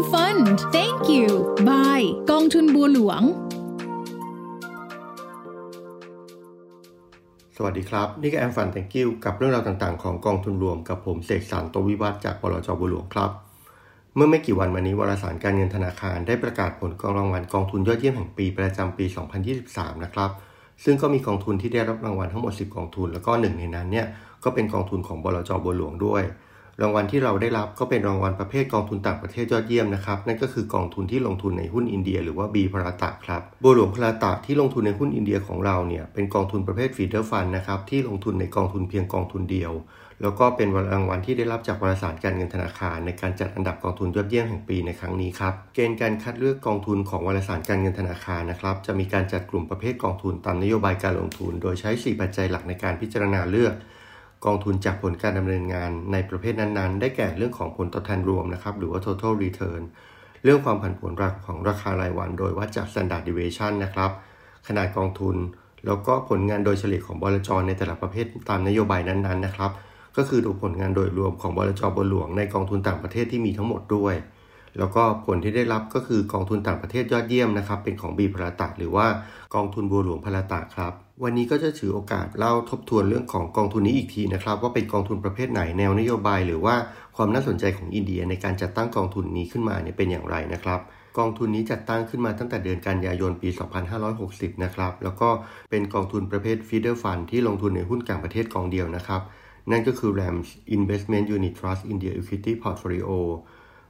FM Fund Thank you Bye กองทุนบัวหลวง สวัสดีครับ นี่ก็แอมฟันแตงกิวกับเรื่องราวต่างๆ ของกองทุนรวมกับผมเสกสรรโตวิวัฒจากบลจบัวหลวงครับ เมื่อไม่กี่วันมานี้วารสารการเงินธนาคารได้ประกาศผลกองรางวัลกองทุนยอดเยี่ยมแห่งปีประจำปี 2023 นะครับซึ่งก็มีกองทุนที่ได้รับรางวัลทั้งหมด 10 กองทุน แล้วก็หนึ่งในนั้นเนี่ยก็เป็นกองทุนของบลจบัวหลวงด้วย รางวัลที่เราได้รับก็เป็นรางวัลประเภทกองทุนต่างประเทศยอดเยี่ยมนะครับ นั่นก็คือกองทุนที่ลงทุนในหุ้นอินเดีย หรือว่าบีพราตะครับบัวหลวงพราตะที่ลงทุนในหุ้นอินเดียของเราเนี่ยเป็นกองทุนประเภทฟีเดอร์ฟันนะครับที่ลงทุนในกองทุนเพียงกองทุนเดียว แล้วก็เป็นรางวัลที่ได้รับจากวารสารการเงินธนาคาร ในการจัดอันดับกองทุนยอดเยี่ยมแห่งปีในครั้งนี้ครับเกณฑ์การคัดเลือกกองทุนของวารสารการเงินธนาคารนะครับจะมีการจัดกลุ่มประเภทกองทุนตามนโยบายการลงทุน โดยใช้ 4 ปัจจัยหลักในการพิจารณาเลือก กองทุนจากผลการดำเนินงานในประเภทนั้นๆ ได้แก่เรื่องของผลตอบแทนรวมนะครับ หรือว่า total return เรื่องความผันผวนของราคารายวัน โดยวัดจาก standard deviation นะครับ ขนาดกองทุน แล้วก็ผลงานโดยเฉลี่ยของบลจในแต่ละประเภทตามนโยบายนั้นๆนะครับ ก็คือดูผลงานโดยรวมของบลจบหลวงในกองทุนต่างประเทศที่มีทั้งหมดด้วย แล้วก็ผลที่ได้รับก็คือกองทุนต่างประเทศยอดเยี่ยมนะครับ เป็นของบีพลาตะหรือว่ากองทุนบัวหลวงพลาตะครับ วันนี้ก็จะถือโอกาสเล่าทบทวนเรื่องของกองทุนนี้อีกทีนะครับ ว่าเป็นกองทุนประเภทไหนแนวนโยบาย หรือว่าความน่าสนใจของอินเดียในการจัดตั้งกองทุนนี้ขึ้นมาเนี่ยเป็นอย่างไรนะครับกองทุนนี้จัดตั้งขึ้นมาตั้งแต่เดือนกันยายนปี 2560 นะครับ แล้วก็เป็นกองทุนประเภท feeder fund ที่ลงทุนในหุ้นกลางประเทศกองเดียวนะครับ นั่นก็คือ RAMS Investment Unit Trust India Equity Portfolio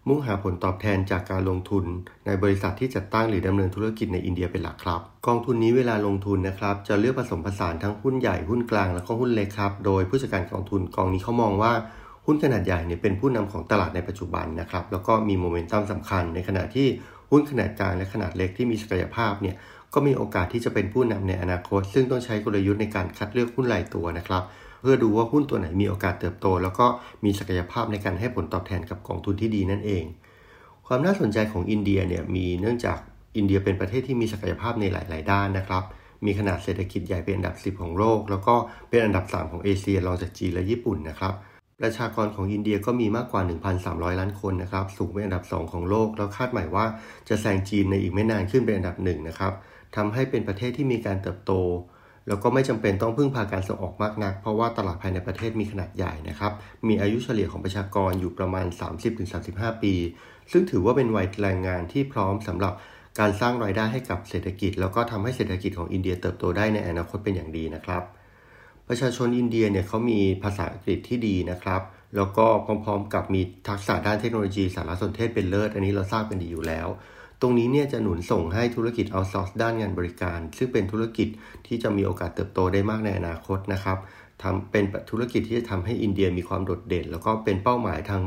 มุ่งหาผลตอบแทนจากการลงทุน ในบริษัทที่จัดตั้งหรือดำเนินธุรกิจในอินเดียเป็นหลักครับ กองทุนนี้เวลาลงทุนนะครับ จะเลือกผสมผสานทั้งหุ้นใหญ่หุ้นกลางแล้วก็หุ้นเล็กครับ โดยผู้จัดการกองทุนกองนี้เขามองว่าหุ้นขนาดใหญ่เนี่ยเป็นผู้นำของตลาดในปัจจุบันนะครับ แล้วก็มีโมเมนตัมสำคัญ ในขณะที่หุ้นขนาดกลางและขนาดเล็กที่มีศักยภาพเนี่ยก็มีโอกาสที่จะเป็นผู้นำในอนาคต ซึ่งต้องใช้กลยุทธ์ในการคัดเลือกหุ้นรายตัวนะครับ เพื่อดูว่าหุ้นตัวไหนมีโอกาสเติบโต แล้วก็มีศักยภาพในการให้ผลตอบแทนกับกองทุนที่ดีนั่นเอง ความน่าสนใจของอินเดียเนี่ยมีเนื่องจากอินเดียเป็นประเทศที่มีศักยภาพในหลาย ๆ ด้านนะครับ มีขนาดเศรษฐกิจใหญ่เป็นอันดับ 10 ของโลก แล้วก็เป็นอันดับ 3 ของเอเชียรองจากจีนและญี่ปุ่นนะครับประชากรของอินเดียก็มีมากกว่า 1,300 ล้านคนนะครับ สูงเป็นอันดับ 2 ของโลก แล้วคาดหมายว่าจะแซงจีนในอีกไม่นานขึ้นเป็นอันดับหนึ่งนะครับทำให้เป็นประเทศที่มีการเติบโต แล้วก็ไม่จำเป็นต้องพึ่งพาการส่งออกมากนัก เพราะว่าตลาดภายในประเทศมีขนาดใหญ่นะครับ มีอายุเฉลี่ยของประชากรอยู่ประมาณ 30-35 ปี ซึ่งถือว่าเป็นวัยแรงงานที่พร้อมสำหรับการสร้างรายได้ให้กับเศรษฐกิจ แล้วก็ทำให้เศรษฐกิจของอินเดียเติบโตได้ในอนาคตเป็นอย่างดีนะครับ ประชาชนอินเดียเนี่ยเขามีภาษาอังกฤษที่ดีนะครับแล้วก็พร้อมๆ กับมีทักษะด้านเทคโนโลยีสารสนเทศเป็นเลิศ อันนี้เราทราบกันดีอยู่แล้ว ตรงนี้เนี่ยจะหนุนส่งให้ธุรกิจเอาซอร์สด้านงานบริการ ซึ่งเป็นธุรกิจที่จะมีโอกาสเติบโตได้มากในอนาคตนะครับทำเป็นธุรกิจที่จะทำให้อินเดียมีความโดดเด่น แล้วก็เป็นเป้าหมายทาง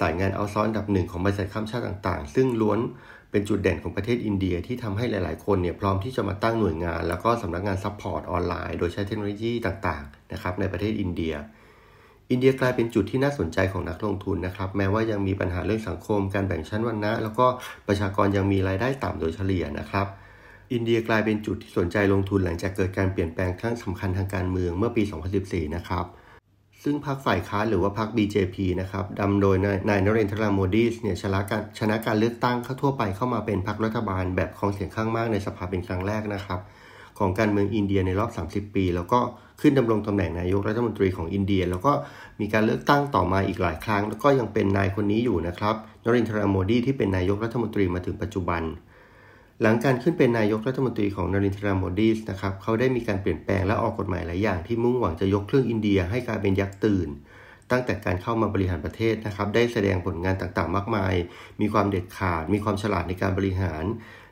สายงาน outsource อันดับหนึ่งของบริษัทข้ามชาติต่าง ๆ ซึ่งล้วนเป็นจุดเด่นของประเทศอินเดียที่ทำให้หลาย ๆ คนเนี่ยพร้อมที่จะมาตั้งหน่วยงาน แล้วก็สำนักงาน support ออนไลน์ โดยใช้เทคโนโลยีต่าง ๆ นะครับในประเทศอินเดีย อินเดียกลายเป็นจุดที่น่าสนใจของนักลงทุนนะครับ แม้ว่ายังมีปัญหาเรื่องสังคม การแบ่งชั้นวรรณะ แล้วก็ประชากรยังมีรายได้ต่ำโดยเฉลี่ยนะครับอินเดียกลายเป็นจุดที่สนใจลงทุนหลังจากเกิดการเปลี่ยนแปลงครั้งสำคัญทางการเมืองเมื่อปี 2014 นะครับ ซึ่งพรรคฝ่ายค้านหรือว่าพรรค BJP นะครับดำโดยนายนเรนทราโมดีสเนี่ยชนะการชนะการเลือกตั้งเข้าทั่วไปเข้ามาเป็นพรรครัฐบาลแบบครองเสียงข้างมากในสภาเป็นครั้งแรกนะครับ ของการเมืองอินเดียในรอบ 30 ปี แล้วก็ขึ้นดำรงตำแหน่งนายกรัฐมนตรีของอินเดีย แล้วก็มีการเลือกตั้งต่อมาอีกหลายครั้ง แล้วก็ยังเป็นนายคนนี้อยู่นะครับนรินทราโมดีที่เป็นนายกรัฐมนตรีมาถึงปัจจุบัน หลังการขึ้นเป็นนายกรัฐมนตรีของนรินทราโมดีนะครับเขาได้มีการเปลี่ยนแปลงและออกกฎหมายหลายอย่างที่มุ่งหวังจะยกเครื่องอินเดียให้กลายเป็นยักษ์ตื่นตั้งแต่การเข้ามาบริหารประเทศนะครับ ได้แสดงผลงานต่างๆ มากมาย มีความเด็ดขาด มีความฉลาดในการบริหาร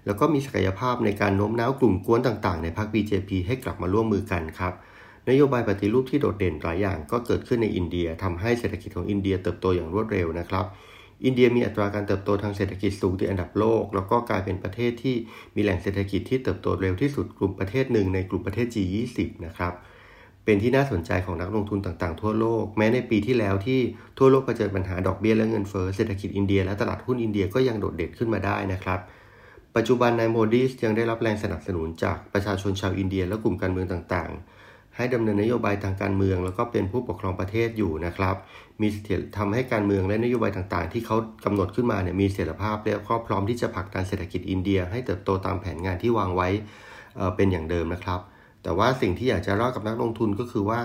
แล้วก็มีศักยภาพในการโน้มน้าวกลุ่มกวนต่างๆ ในพรรค BJP ให้กลับมาร่วมมือกันครับ นโยบายปฏิรูปที่โดดเด่นหลายอย่างก็เกิดขึ้นในอินเดียทำให้เศรษฐกิจของอินเดียเติบโตอย่างรวดเร็วนะครับ อินเดียมีอัตราการเติบโตทางเศรษฐกิจสูงติดอันดับโลก แล้วก็กลายเป็นประเทศที่มีแหล่งเศรษฐกิจที่เติบโตเร็วที่สุดกลุ่มประเทศหนึ่งในกลุ่มประเทศ G20 นะครับเป็นที่น่าสนใจของนักลงทุนต่างๆ ทั่วโลก แม้ในปีที่แล้วที่ทั่วโลกเผชิญปัญหาดอกเบี้ยและเงินเฟ้อเศรษฐกิจอินเดียและตลาดหุ้นอินเดียก็ยังโดดเด่นขึ้นมาได้นะครับ ปัจจุบันนายโมดีสยังได้รับแรงสนับสนุนจากประชาชนชาวอินเดีย และกลุ่มการเมืองต่างๆ ให้ดำเนินนโยบายทางการเมือง แล้วก็เป็นผู้ปกครองประเทศอยู่นะครับ มีเสถียรทำให้การเมืองและนโยบายต่างๆ ที่เขากำหนดขึ้นมาเนี่ยมีเสถียรภาพและก็พร้อมที่จะผลักดันเศรษฐกิจอินเดีย ให้เติบโตตามแผนงานที่วางไว้เป็นอย่างเดิมนะครับ แต่ว่าสิ่งที่อยากจะเล่ากับนักลงทุนก็คือว่า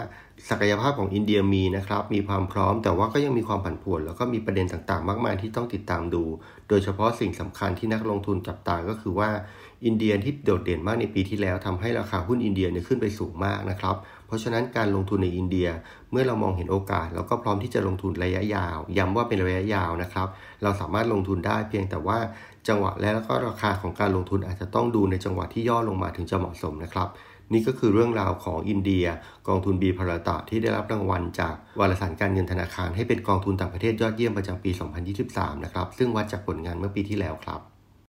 ศักยภาพของอินเดียมีนะครับ มีความพร้อม แต่ว่าก็ยังมีความผันผวน แล้วก็มีประเด็นต่างๆ มากมายที่ต้องติดตามดู โดยเฉพาะสิ่งสำคัญที่นักลงทุนจับตา ก็คือว่าอินเดียที่โดดเด่นมากในปีที่แล้วทำให้ราคาหุ้นอินเดียเนี่ยขึ้นไปสูงมากนะครับ เพราะฉะนั้นการลงทุนในอินเดียเมื่อเรามองเห็นโอกาส แล้วก็พร้อมที่จะลงทุนระยะยาว ย้ำว่าเป็นระยะยาวนะครับ เราสามารถลงทุนได้เพียงแต่ว่าจังหวะและแล้วก็ราคาของการลงทุนอาจจะต้องดูในจังหวะที่ย่อลงมาถึงจะเหมาะสมนะครับ นี่ก็คือเรื่องราวของอินเดีย กองทุนบีพาราตะที่ได้รับรางวัลจากวารสารการเงินธนาคารให้เป็นกองทุนต่างประเทศยอดเยี่ยมประจำปี 2023 นะครับ ซึ่งวัดจากผลงานเมื่อปีที่แล้วครับ